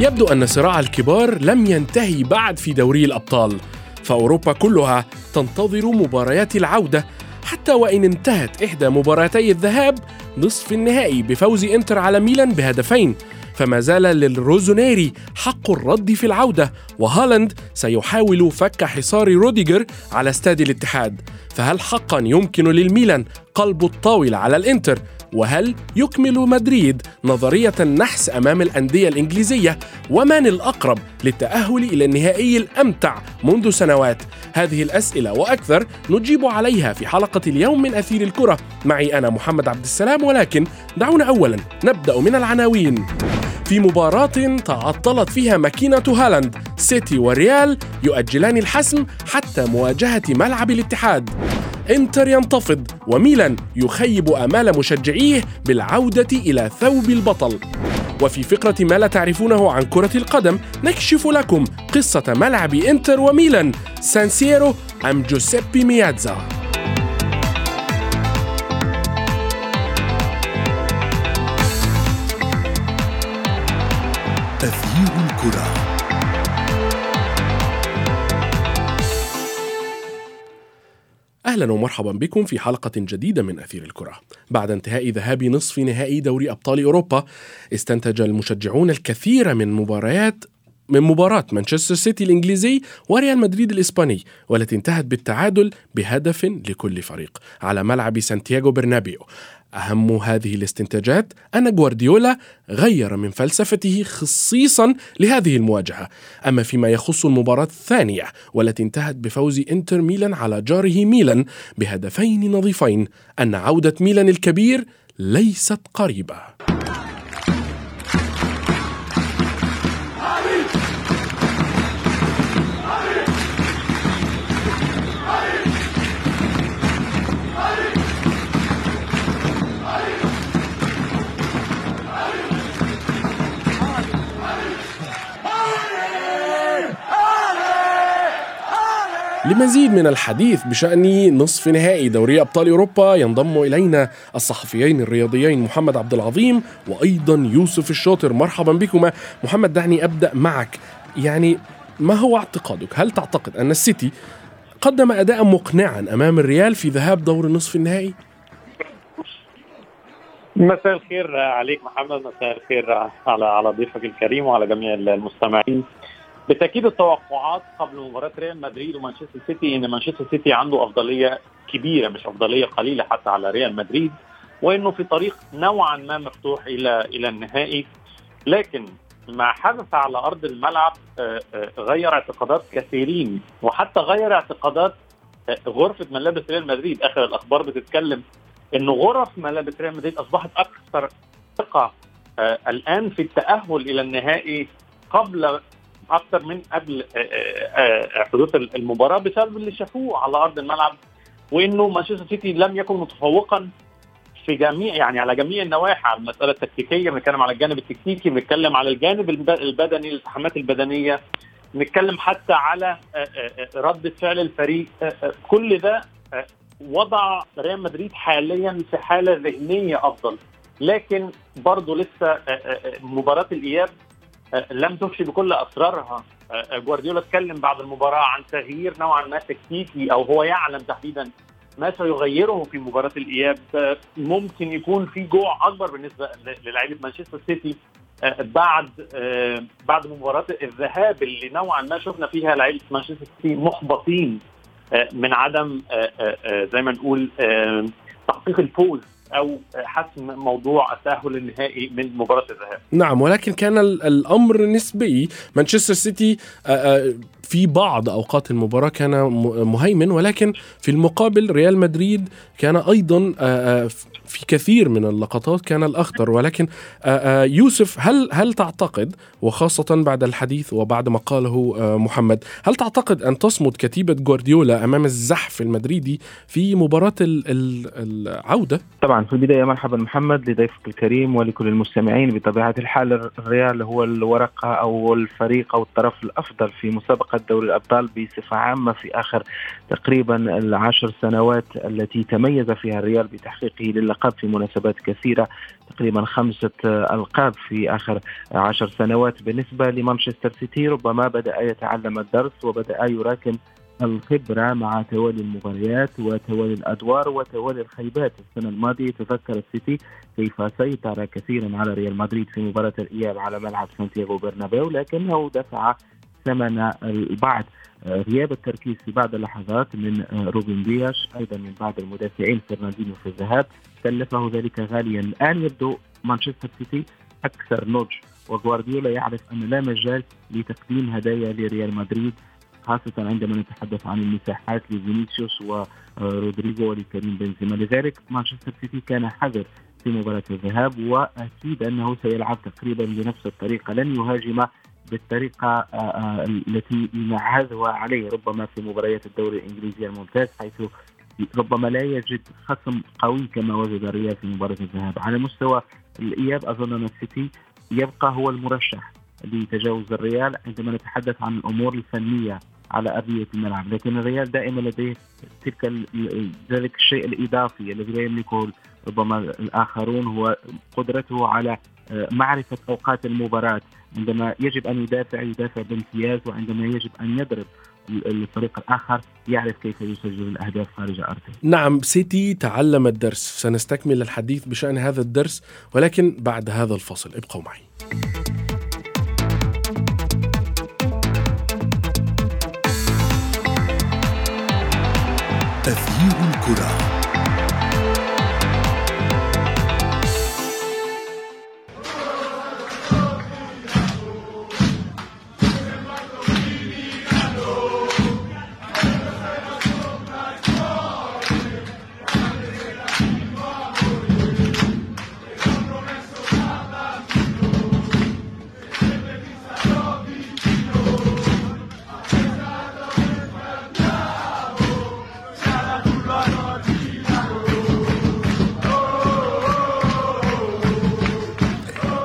يبدو أن صراع الكبار لم ينتهي بعد في دوري الأبطال فأوروبا كلها تنتظر مباريات العودة حتى وإن انتهت إحدى مباراتي الذهاب نصف النهائي بفوز إنتر على ميلان بهدفين فما زال للروزونيري حق الرد في العودة وهالاند سيحاول فك حصار روديجر على استاد الاتحاد فهل حقا يمكن للميلان قلب الطاولة على الإنتر؟ وهل يكمل مدريد نظرية النحس أمام الأندية الإنجليزية ومن الأقرب للتأهل إلى النهائي الأمتع منذ سنوات؟ هذه الأسئلة وأكثر نجيب عليها في حلقة اليوم من أثير الكرة. معي أنا محمد عبد السلام ولكن دعونا أولا. نبدأ من العناوين. في مباراة تعطلت فيها ماكينة هالاند سيتي والريال يؤجلان الحسم حتى مواجهة ملعب الاتحاد. إنتر ينتفض وميلان يخيب آمال مشجعيه بالعودة إلى ثوب البطل. وفي فقرة ما لا تعرفونه عن كرة القدم نكشف لكم قصة ملعب إنتر وميلان سانسيرو أم جوسيبي ميازا أثير الكرة. أهلا ومرحبا بكم في حلقة جديدة من أثير الكرة. بعد انتهاء ذهاب نصف نهائي دوري أبطال أوروبا، استنتج المشجعون الكثير من مباريات من مباراة مانشستر سيتي الإنجليزي وريال مدريد الإسباني والتي انتهت بالتعادل بهدف لكل فريق على ملعب سانتياغو برنابيو أهم هذه الاستنتاجات أن جوارديولا غير من فلسفته خصيصا لهذه المواجهة. أما فيما يخص المباراة الثانية والتي انتهت بفوز إنتر ميلان على جاره ميلان بهدفين نظيفين أن عودة ميلان الكبير ليست قريبة. لمزيد من الحديث بشأن نصف نهائي دوري أبطال أوروبا ينضم إلينا الصحفيين الرياضيين محمد عبد العظيم وأيضا يوسف الشاطر. مرحبا بكما. محمد دعني أبدأ معك. يعني ما هو اعتقادك؟ هل تعتقد أن السيتي قدم أداء مقنعا أمام الريال في ذهاب دور نصف النهائي؟ مساء الخير عليك محمد. مساء الخير على على ضيفك الكريم وعلى جميع المستمعين. بالتاكيد التوقعات قبل مباراة ريال مدريد ومانشستر سيتي إن مانشستر سيتي عنده أفضلية كبيرة مش أفضلية قليلة حتى على ريال مدريد وإنه في طريق نوعا ما مفتوح إلى إلى النهائي. لكن ما حدث على أرض الملعب غير اعتقادات كثيرين وحتى غير اعتقادات غرفة ملابس ريال مدريد. آخر الأخبار بتتكلم انه غرف ملابس ريال مدريد أصبحت أكثر ثقة الآن في التأهل إلى النهائي قبل أكثر من قبل حدوث المباراة بسبب اللي شافوه على أرض الملعب وإنه مانشستر سيتي لم يكن متفوقا في جميع يعني على جميع النواحي على المسألة التكتيكية بنتكلم على الجانب التكتيكي بنتكلم على الجانب البدني الالتحامات البدنية نتكلم حتى على ردة فعل الفريق كل ده وضع ريال مدريد حاليا في حالة ذهنية أفضل. لكن برضه لسه مباراة الإياب لم تفشي بكل أسرارها. جوارديولا اتكلم بعد المباراة عن تغيير نوعا ما تكتيكي أو هو يعلم تحديدا ما سيغيره في مباراة الإياب. ممكن يكون في جوع أكبر بالنسبة للاعيبة مانشستر سيتي بعد بعد مباراة الذهاب اللي نوعا ما شفنا فيها لعيبة مانشستر سيتي محبطين من عدم زي ما نقول تحقيق الفوز. أو حسم موضوع التأهل النهائي من مباراة الذهاب. نعم ولكن كان الأمر نسبي، مانشستر سيتي في بعض أوقات المباراة كان مهيمن ولكن في المقابل ريال مدريد كان أيضا في كثير من اللقطات كان الأخطر. ولكن يوسف هل هل تعتقد وخاصة بعد الحديث وبعد ما قاله محمد هل تعتقد أن تصمد كتيبة جوارديولا أمام الزحف المدريدي في مباراة العودة؟ طبعا في البداية مرحبا محمد لضيفك الكريم ولكل المستمعين. بطبيعة الحال الريال هو الورقة أو الفريق أو الطرف الأفضل في مسابقة دوري الأبطال بصفة عامة في آخر تقريبا العشر سنوات التي تميز فيها الريال بتحقيقه للقب في مناسبات كثيرة تقريبا خمسة ألقاب في آخر عشر سنوات. بالنسبة لمانشستر سيتي ربما بدأ يتعلم الدرس وبدأ يراكم الخبرة مع توالي المباريات وتوالي الأدوار وتوالي الخيبات. السنة الماضية تذكر السيتي كيف سيطر كثيرا على ريال مدريد في مباراة الإياب على ملعب سانتياغو برنابيو لكنه دفع ثمن البعض غياب التركيز في بعض اللحظات من روبن دياش أيضا من بعض المدافعين فرناندينو في الذهاب. كلفه ذلك غاليا. الآن يبدو مانشستر سيتي أكثر نضج وغوارديولا يعرف أن لا مجال لتقديم هدايا لريال مدريد خاصة عندما نتحدث عن المساحات لفينيسيوس ورودريجو ولكريم بنزيما. لذلك مانشستر سيتي كان حذر في مباراة الذهاب وأكيد أنه سيلعب تقريبا بنفس الطريقة. لن يهاجم بالطريقة آه، آه، التي نعهدها عليه ربما في مباريات الدوري الإنجليزي الممتاز حيث ربما لا يجد خصم قوي كما وجد الريال في مباراة الذهاب. على مستوى الإياب أظن أن السيتي يبقى هو المرشح لتجاوز الريال عندما نتحدث عن الأمور الفنية على أرضية الملعب. لكن الريال دائما لديه تلك ذلك الشيء الإضافي الذي لا يملكه ربما الآخرون هو قدرته على آه، معرفة أوقات المباراة. عندما يجب أن يدافع يدافع بامتياز وعندما يجب أن يضرب الفريق الآخر يعرف كيف يسجل الأهداف خارج أرضه. نعم سيتي تعلم الدرس، سنستكمل الحديث بشأن هذا الدرس ولكن بعد هذا الفصل ابقوا معي.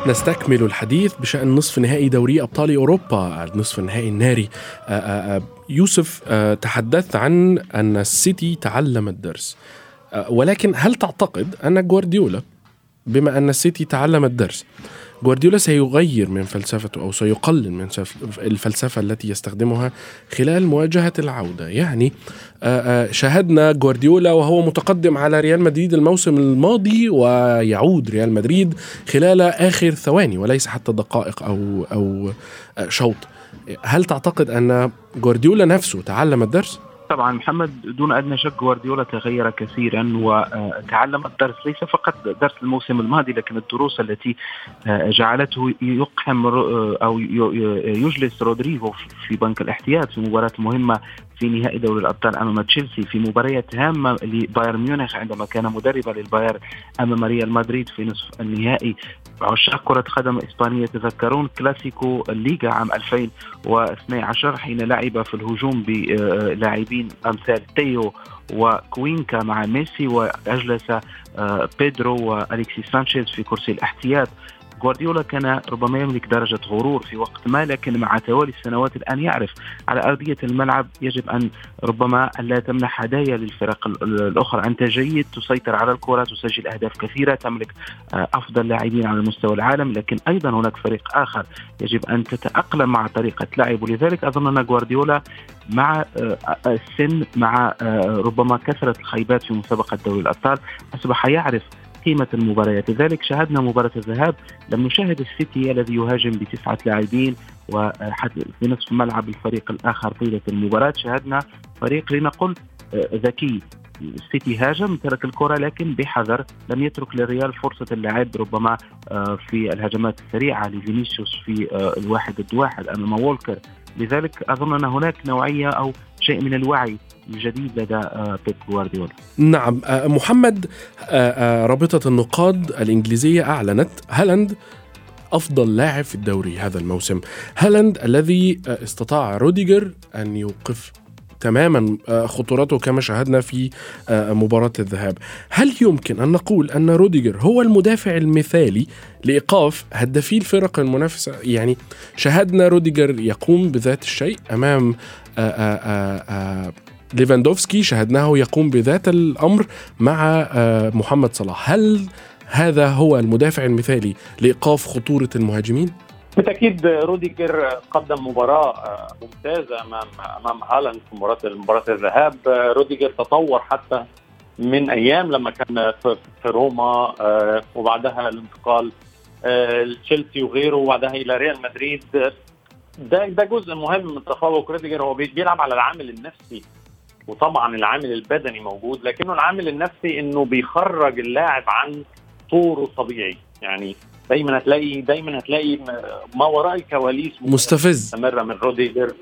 نستكمل الحديث بشأن نصف نهائي دوري أبطال أوروبا النصف النهائي الناري آه، آه، آه، يوسف تحدثت عن أن السيتي تعلم الدرس. ولكن هل تعتقد أن جوارديولا بما أن السيتي تعلم الدرس جوارديولا سيغير من فلسفته أو سيقلل من الفلسفة التي يستخدمها خلال مواجهة العودة يعني شاهدنا جوارديولا وهو متقدم على ريال مدريد الموسم الماضي ويعود ريال مدريد خلال آخر ثواني وليس حتى دقائق أو أو شوط هل تعتقد أن جوارديولا نفسه تعلم الدرس؟ طبعا محمد دون ادنى شك جوارديولا تغير كثيرا وتعلم الدرس ليس فقط درس الموسم الماضي لكن الدروس التي جعلته يقحم أو يجلس رودريغو في بنك الاحتياط في مباراة مهمة في نهائي دوري الأبطال أمام تشيلسي في مباريات هامة لبايرن ميونخ عندما كان مدربا للبايرن أمام ريال مدريد في نصف النهائي. عشاق كرة قدم إسبانية يتذكرون كلاسيكو الليغا عام 2012 حين لعب في الهجوم بلاعبين أمثال تيو وكوينكا مع ميسي وأجلس آه، بيدرو وأليكسي سانشيز في كرسي الاحتياط. جوارديولا كان ربما يملك درجة غرور في وقت ما لكن مع توالي السنوات الآن يعرف على أرضية الملعب يجب أن ربما لا تمنح هدايا للفرق الأخرى. أنت جيد تسيطر على الكرة تسجل أهداف كثيرة تملك آه، أفضل لاعبين على مستوى العالم لكن أيضا هناك فريق آخر يجب أن تتأقلم مع طريقة لعب ولذلك أظن أن جوارديولا مع آه، السن مع آه، ربما كثرة الخيبات في مسابقة دوري الأبطال أصبح يعرف قيمة المباريات لذلك شاهدنا مباراة الذهاب لم نشاهد السيتي الذي يهاجم بتسعة لاعبين وحتى في نصف ملعب الفريق الآخر طيلة المباراة. شاهدنا فريق لنقل آه، ذكي. السيتي هاجم ترك الكرة لكن بحذر. لم يترك للريال فرصة اللعب ربما آه، في الهجمات السريعة لفينيسيوس في آه، الواحد ضد أمام وولكر. لذلك أظن أن هناك نوعية أو شيء من الوعي الجديد لدى آه، بيب جوارديولا. نعم آه، محمد آه، رابطة النقاد الإنجليزية أعلنت هالاند أفضل لاعب في الدوري هذا الموسم. هالاند الذي استطاع روديجر أن يوقف تماما خطورته كما شاهدنا في مباراة الذهاب. هل يمكن أن نقول أن روديجر هو المدافع المثالي لإيقاف هدافي الفرق المنافسة؟ يعني شاهدنا روديجر يقوم بذات الشيء أمام آآ آآ ليفاندوفسكي شاهدناه يقوم بذات الأمر مع آه، محمد صلاح. هل هذا هو المدافع المثالي لإيقاف خطورة المهاجمين؟ بالتأكيد روديجر قدم مباراة آه، ممتازة أمام أمام هالاند في مباراة مباراة الذهاب. آه، روديجر تطور حتى من أيام لما كان في روما وبعدها الانتقال لتشيلسي وغيره وبعدها إلى ريال مدريد. ده ده جزء مهم من تفوق روديجر. هو بيلعب على العامل النفسي. وطبعا العامل البدني موجود لكنه العامل النفسي إنه بيخرج اللاعب عن طوره الطبيعي. يعني دايما هتلاقي دايما هتلاقي ما وراء الكواليس مستفز. مستمرة من روديجر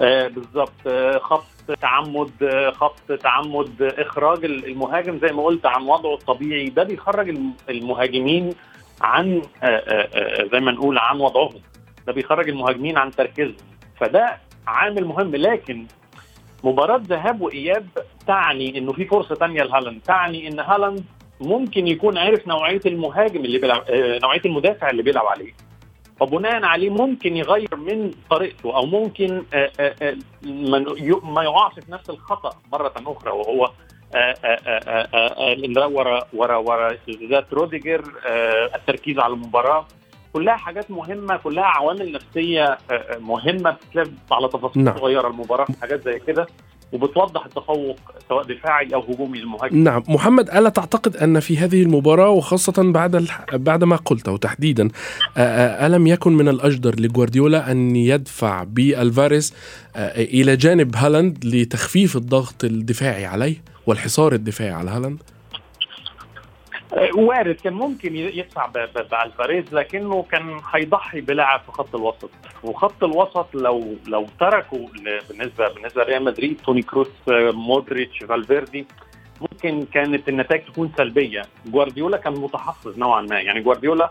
آه بالظبط. آه خط تعمد آه خط تعمد إخراج المهاجم زي ما قلت عن وضعه الطبيعي. ده بيخرج المهاجمين عن آه آه, آه، زي ما نقول عن وضعهم. ده بيخرج المهاجمين عن تركيزهم. فده عامل مهم. لكن مباراة ذهاب وإياب تعني إنه في فرصة ثانية لهالاند، تعني إن هالاند ممكن يكون عارف نوعية المهاجم اللي بيلعب آه، نوعية المدافع اللي بيلعب عليه. فبناء عليه ممكن يغير من طريقته أو ممكن آه، آه، ما يقعش في نفس الخطأ مرة أخرى وهو ورا ورا ورا روديجر التركيز على المباراة كلها حاجات مهمة كلها عوامل نفسية آه، آه، مهمة بتلعب على تفاصيل نعم. صغيرة المباراة حاجات زي كده وبتوضح التفوق سواء دفاعي أو هجومي للمهاجم. نعم. محمد ألا تعتقد أن في هذه المباراة وخاصة بعد الح... بعد ما قلته تحديدا آه، ألم يكن من الأجدر لجوارديولا أن يدفع بألفاريز إلى جانب هالاند لتخفيف الضغط الدفاعي عليه والحصار الدفاعي على هالاند؟ وارد كان ممكن يدفع بألفاريز لكنه كان هيضحي بلاعب في خط الوسط. وخط الوسط لو لو تركوا بالنسبة بالنسبة لريال مدريد توني كروس آه، مودريتش فالفيردي ممكن كانت النتائج تكون سلبية. جوارديولا كان متحفظ نوعا ما. يعني جوارديولا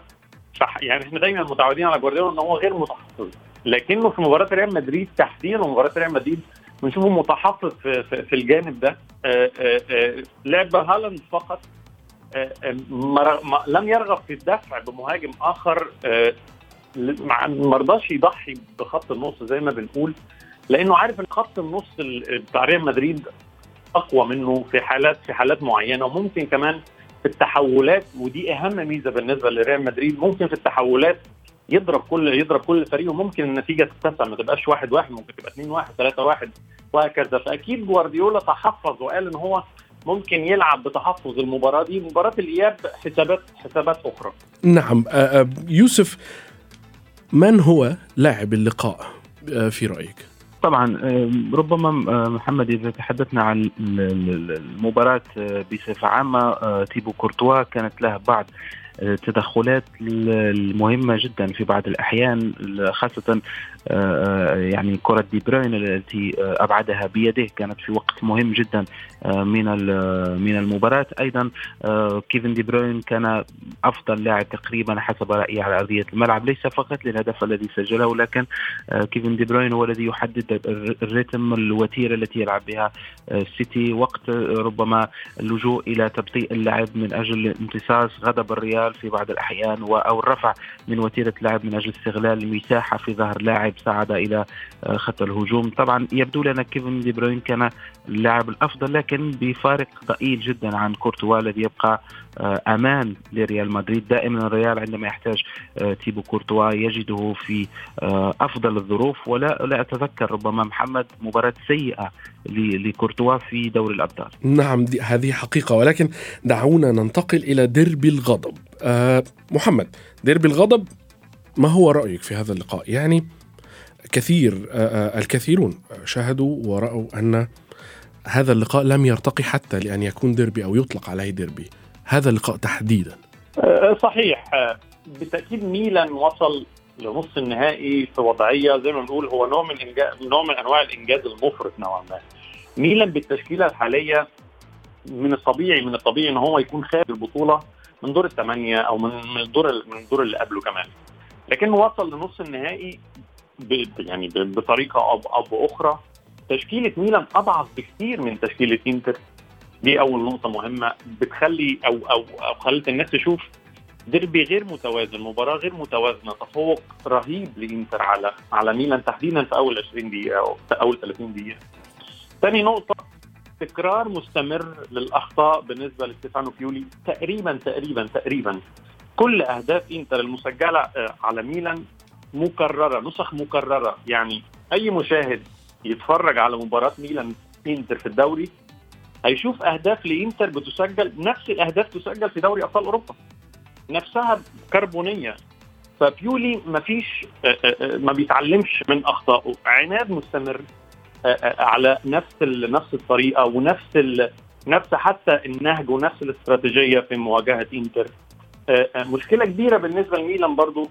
يعني إحنا دايما متعودين على جوارديولا إن هو غير متحفظ. لكنه في مباراة ريال مدريد تحديدا مباراة ريال مدريد بنشوفه متحفظ في, في, في الجانب ده. آه، لعب هالاند فقط. لم يرغب في الدفع بمهاجم آخر آه، ما رضاش يضحي بخط النص زي ما بنقول لأنه عارف إن خط النص بتاع ريال مدريد أقوى منه في حالات في حالات معينة وممكن كمان في التحولات ودي أهم ميزة بالنسبة لريال مدريد ممكن في التحولات يضرب كل يضرب كل فريق وممكن النتيجة تتسع ما تبقاش واحد واحد ممكن تبقى اثنين واحد ثلاثة واحد وهكذا. فأكيد جوارديولا تحفظ وقال إن هو ممكن يلعب بتحفظ المباراة دي مباراة الإياب حسابات حسابات أخرى. نعم آه، آه، يوسف من هو لاعب اللقاء؟ آه، في رأيك؟ طبعا ربما محمد إذا تحدثنا عن المباراة بصفة عامة تيبو كورتوا كانت له بعض التدخلات المهمة جدا في بعض الأحيان خاصة يعني كره دي بروين التي أبعدها بيده. كانت في وقت مهم جدا آه، من من المباراة. أيضا آه، كيفن دي بروين كان أفضل لاعب تقريبا حسب رأيي على أرضية الملعب. ليس فقط للهدف الذي سجله ولكن كيفن دي بروين هو الذي يحدد الريتم الوتيرة التي يلعب بها السيتي وقت ربما اللجوء إلى تبطيء اللعب من أجل امتصاص غضب الريال في بعض الأحيان أو الرفع من وتيرة اللعب من أجل استغلال المساحة في ظهر لاعب. ساعد إلى خط الهجوم. طبعا يبدو لنا كيفن دي بروين كان اللاعب الأفضل لكن بفارق ضئيل جدا عن كورتوا الذي يبقى آه، أمان لريال مدريد. دائما الريال عندما يحتاج آه، تيبو كورتوا يجده في آه، أفضل الظروف. ولا لا أتذكر ربما محمد مباراة سيئة لكورتوا في دوري الأبطال. نعم هذه حقيقة. ولكن دعونا ننتقل إلى دربي الغضب. أه محمد دربي الغضب ما هو رأيك في هذا اللقاء؟ يعني كثير الكثيرون شاهدوا ورأوا أن هذا اللقاء لم يرتقي حتى لأن يكون ديربي أو يطلق عليه ديربي هذا اللقاء تحديدا أه، صحيح بالتأكيد ميلان وصل لنص النهائي في وضعية زي ما بنقول هو نوع من نوع من أنواع الإنجاز المفرط نوعا ما. ميلان بالتشكيلة الحالية من الطبيعي من الطبيعي إن هو يكون خارج البطولة من دور الثمانية أو من الدور من الدور اللي قبله كمان. لكنه وصل لنص النهائي يعني بطريقة أو بأخرى تشكيلة ميلان أضعف بكثير من تشكيلة إنتر. دي أول نقطة مهمة. بتخلي أو أو أو خلت الناس تشوف ديربي غير متوازن مباراة غير متوازنة تفوق رهيب لإنتر على على ميلان تحديدا في أول 20 دقيقة أو في أول 30 دقيقة. ثاني نقطة تكرار مستمر للأخطاء بالنسبة لستيفانو بيولي تقريبا تقريبا تقريبا كل أهداف إنتر المسجلة آه، على ميلان مكررة نسخ مكررة. يعني أي مشاهد يتفرج على مباراة ميلان إنتر في الدوري هيشوف أهداف لإنتر بتسجل نفس الأهداف تسجل في دوري أبطال أوروبا. نفسها كربونية. فبيولي ما فيش آه، آه، ما بيتعلمش من أخطائه. عناد مستمر على نفس نفس الطريقة ونفس نفس حتى النهج ونفس الاستراتيجية في مواجهة إنتر. مشكلة كبيرة بالنسبة لميلان برضو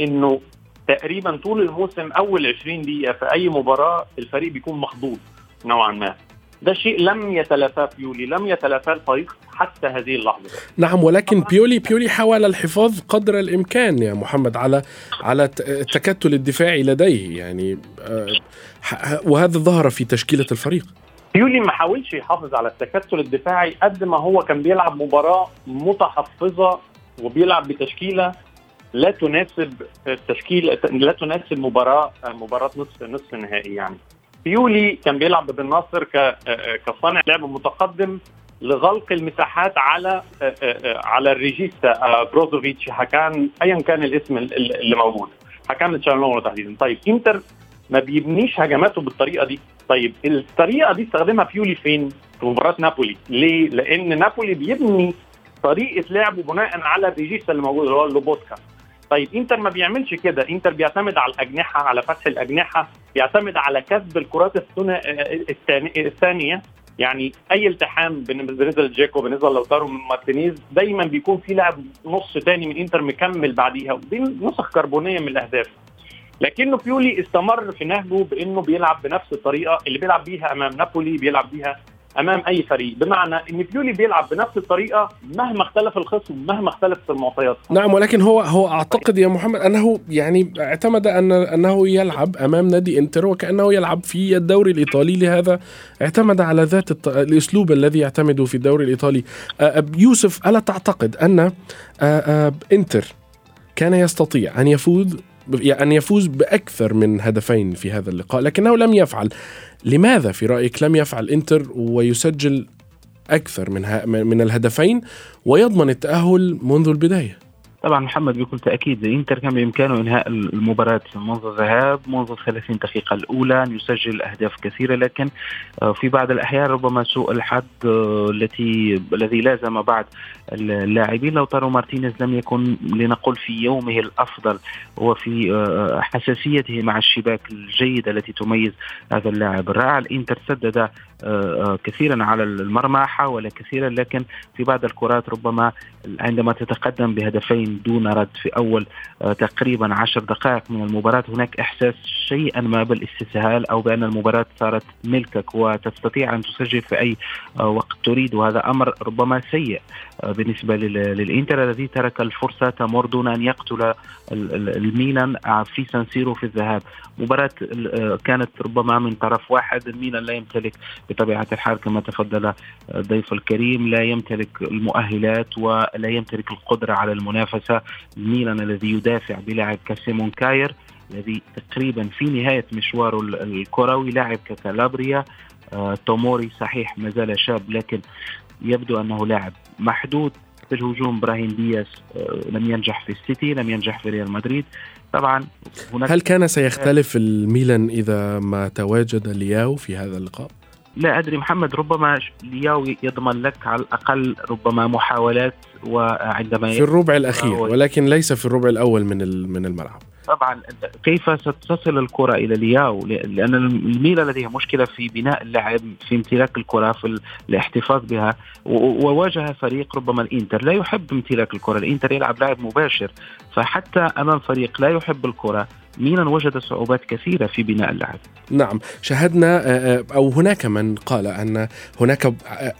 إنه تقريبا طول الموسم أول 20 دقيقة في أي مباراة الفريق بيكون مخضوض نوعا ما. ده شيء لم يتلافاه بيولي لم يتلافاه الفريق حتى هذه اللحظة. نعم ولكن بيولي بيولي حاول الحفاظ قدر الإمكان يا محمد على على التكتل الدفاعي لديه يعني آه، وهذا ظهر في تشكيلة الفريق. بيولي ما حاولش يحافظ على التكتل الدفاعي قد ما هو كان بيلعب مباراة متحفظة وبيلعب بتشكيلة لا تناسب التشكيل لا تناسب مباراة مباراة نصف نصف النهائي يعني. بيولي كان بيلعب بالناصر كصانع لعب متقدم لغلق المساحات على على الريجيستا. بروزوفيتش حكان ايا كان الاسم اللي موجود. هاكان تشالهانوغلو تحديدا. طيب إنتر ما بيبنيش هجماته بالطريقة دي. طيب الطريقة دي استخدمها بيولي فين؟ في مباراة نابولي. ليه؟ لأن نابولي بيبني طريقة لعبه بناء على الريجيستا اللي موجود اللي هو لوبوتكا طيب إنتر ما بيعملش كده. إنتر بيعتمد على الأجنحة على فتح الأجنحة بيعتمد على كسب الكرات الثانية يعني أي التحام بالنسبة لدجيكو بالنسبة لوتارو مارتينيز دايما بيكون في لاعب نص ثاني من إنتر مكمل بعديها. ودي نسخ كربونية من الأهداف. لكنه بيولي استمر في نهجه بإنه بيلعب بنفس الطريقة اللي بيلعب بيها أمام نابولي بيلعب بيها أمام أي فريق. بمعنى إن بيولي بيلعب بنفس الطريقة مهما اختلف الخصم مهما اختلفت المعطيات. نعم ولكن هو هو أعتقد يا محمد أنه يعني اعتمد أن أنه يلعب أمام نادي إنتر وكأنه يلعب في الدوري الإيطالي. لهذا اعتمد على ذات الأسلوب الذي يعتمد في الدوري الإيطالي. يوسف ألا تعتقد أن إنتر كان يستطيع أن يفوز أن يفوز بأكثر من هدفين في هذا اللقاء لكنه لم يفعل. لماذا في رأيك لم يفعل إنتر ويسجل أكثر من, من الهدفين ويضمن التأهل منذ البداية؟ طبعا محمد بكل تأكيد إنتر كان بإمكانه إنهاء المباراة منذ الذهاب منذ 30 دقيقة الأولى أن يسجل أهداف كثيرة لكن آه، في بعض الأحيان ربما سوء الحظ آه، التي الذي لازم بعض اللاعبين. لوتارو مارتينيز لم يكن لنقل في يومه الأفضل وفي آه، حساسيته مع الشباك الجيدة التي تميز هذا اللاعب. الرائع الإنتر سدد كثيرا على المرمى حاول كثيرا لكن في بعض الكرات ربما عندما تتقدم بهدفين دون رد في أول آه، تقريبا عشر دقائق من المباراة. هناك إحساس شيئا ما بالاستسهال أو بأن المباراة صارت ملكك وتستطيع أن تسجل في أي آه، وقت تريد. وهذا أمر ربما سيء. آه، بالنسبة للإنتر الذي ترك الفرصة تمر دون أن يقتل الميلان في سانسيرو في الذهاب. مباراة كانت ربما من طرف واحد. الميلان لا يمتلك بطبيعة الحال كما تفضل الضيف الكريم لا يمتلك المؤهلات ولا يمتلك القدرة على المنافسة. الميلان الذي يدافع بلاعب كسيمون كاير الذي تقريبا في نهاية مشواره الكروي لاعب ككالابريا آه، توموري. صحيح ما زال شاب لكن يبدو أنه لاعب محدود في الهجوم إبراهيم دياس آه، لم ينجح في السيتي لم ينجح في ريال مدريد طبعا هناك هل كان سيختلف الميلان إذا ما تواجد لياو في هذا اللقاء؟ لا أدري محمد ربما لياو يضمن لك على الأقل ربما محاولات وعندما في الربع الأخير ولكن ليس في الربع الأول من من الملعب. طبعا كيف ستصل الكرة إلى لياو لأن الميلا لديها مشكلة في بناء اللعب في امتلاك الكرة في الاحتفاظ بها. وواجه فريق ربما الإنتر. لا يحب امتلاك الكرة الإنتر يلعب لعب مباشر. فحتى أمام فريق لا يحب الكرة ميلان وجد صعوبات كثيرة في بناء اللعب. نعم شاهدنا آه، آه، أو هناك من قال أن هناك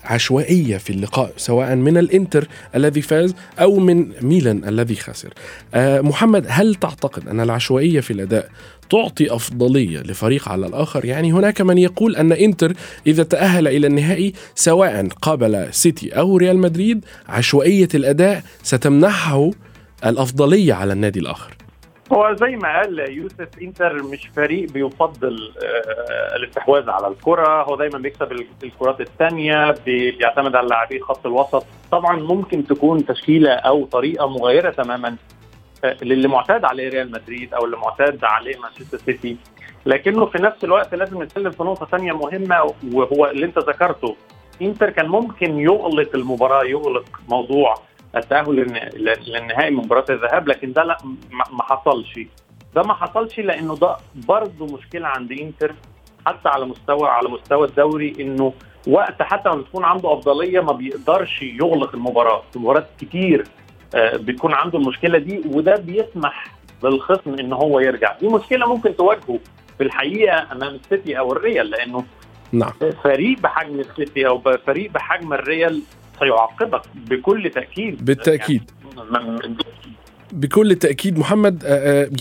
عشوائية في اللقاء سواء من الإنتر الذي فاز أو من ميلان الذي خسر. آه، محمد هل تعتقد أن العشوائية في الأداء تعطي أفضلية لفريق على الآخر؟ يعني هناك من يقول أن إنتر إذا تأهل إلى النهائي سواء قابل سيتي أو ريال مدريد عشوائية الأداء ستمنحه الأفضلية على النادي الآخر. هو زي ما قال يوسف إنتر مش فريق بيفضل آه، الاستحواذ على الكرة. هو دايما بيكسب الكرات الثانية بيعتمد على لاعبي خط الوسط. طبعا ممكن تكون تشكيلة أو طريقة مغايرة تماما آه، للي معتاد عليه ريال مدريد أو اللي معتاد عليه مانشستر سيتي. لكنه في نفس الوقت لازم نتكلم في نقطة ثانية مهمة وهو اللي أنت ذكرته. إنتر كان ممكن يغلق المباراة يغلق موضوع التأهل للنهائي من مباراة الذهاب لكن ده لا ما حصلش. ده ما حصلش لأنه ده برضه مشكلة عند إنتر حتى على مستوى على مستوى الدوري إنه وقت حتى ما بتكون عنده أفضلية ما بيقدرش يغلق المباراة. في مباريات كتير آه، بتكون عنده المشكلة دي وده بيسمح للخصم إن هو يرجع. دي مشكلة ممكن تواجهه في الحقيقة أمام السيتي أو الريال لأنه نعم. فريق بحجم السيتي أو فريق بحجم الريال سيعاقبك بكل تأكيد. بالتأكيد. يعني بكل تأكيد محمد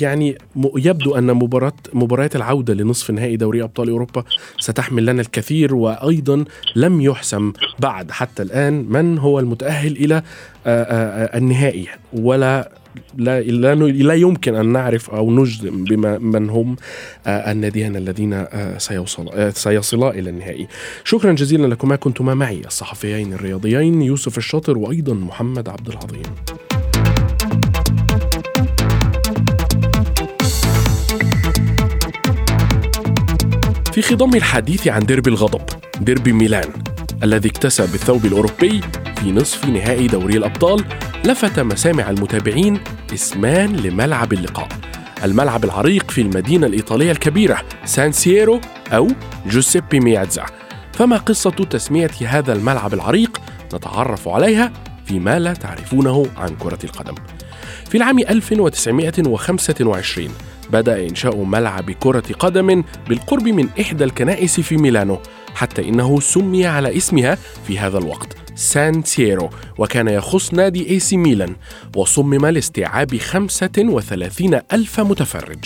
يعني يبدو أن مباراة مباريات العودة لنصف نهائي دوري أبطال أوروبا ستحمل لنا الكثير وأيضا لم يحسم بعد حتى الآن من هو المتأهل إلى النهائي ولا لا لا, لا يمكن أن نعرف أو نجزم بما من هم آه، الناديان الذين آه، سيوصل آه، سيصلا إلى النهائي. شكرا جزيلا لكما كنتما معي الصحفيين الرياضيين يوسف الشاطر وأيضا محمد عبد العظيم. في خضم الحديث عن ديربي الغضب، ديربي ميلان الذي اكتسب الثوب الأوروبي في نصف نهائي دوري الأبطال لفت مسامع المتابعين إسمان لملعب اللقاء. الملعب العريق في المدينة الإيطالية الكبيرة سان سيرو أو جوزيبي مياتزا فما قصة تسمية هذا الملعب العريق نتعرف عليها فيما لا تعرفونه عن كرة القدم. في العام 1925 بدأ إنشاء ملعب كرة قدم بالقرب من إحدى الكنائس في ميلانو حتى إنه سمي على اسمها في هذا الوقت سان سيرو وكان يخص نادي إي سي ميلان وصمم لاستيعاب 35 ألف متفرج.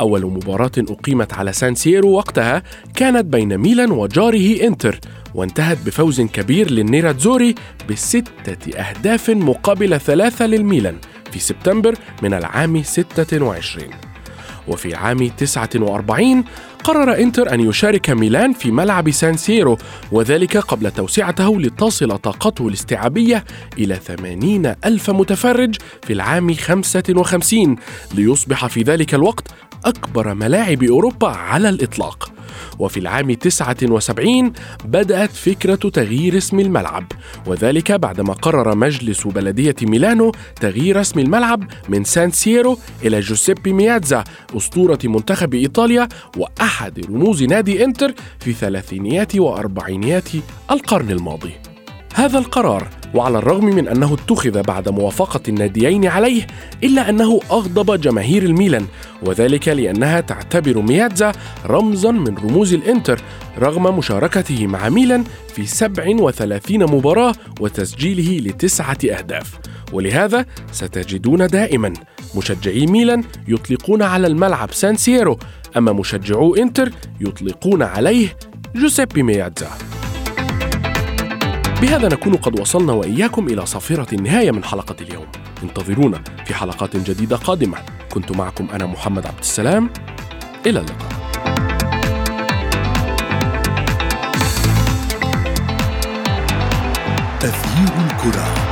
أول مباراة أقيمت على سان سيرو وقتها كانت بين ميلان وجاره إنتر وانتهت بفوز كبير للنيراتزوري بستة أهداف مقابل ثلاثة للميلان في سبتمبر من العام 26 وفي عام 49 قرر إنتر أن يشارك ميلان في ملعب سان سيرو وذلك قبل توسعته لتصل طاقته الاستيعابية إلى 80 ألف متفرج في العام 55 ليصبح في ذلك الوقت أكبر ملاعب أوروبا على الإطلاق. وفي العام 79 بدأت فكرة تغيير اسم الملعب وذلك بعدما قرر مجلس بلدية ميلانو تغيير اسم الملعب من سان سيرو إلى جوزيبي مياتزا أسطورة منتخب إيطاليا وأحد رموز نادي إنتر في ثلاثينيات وأربعينيات القرن الماضي. هذا القرار وعلى الرغم من أنه اتخذ بعد موافقة الناديين عليه إلا أنه أغضب جماهير الميلان وذلك لأنها تعتبر مياتزا رمزا من رموز الإنتر رغم مشاركته مع ميلان في 37 مباراة وتسجيله لتسعة أهداف. ولهذا ستجدون دائما مشجعي ميلان يطلقون على الملعب سان سيرو أما مشجعو إنتر يطلقون عليه جوزيبي مياتزا بهذا نكون قد وصلنا وإياكم إلى صافره النهاية من حلقة اليوم. انتظرونا في حلقات جديدة قادمة. كنت معكم أنا محمد عبد السلام. إلى اللقاء. تغيير الكرة.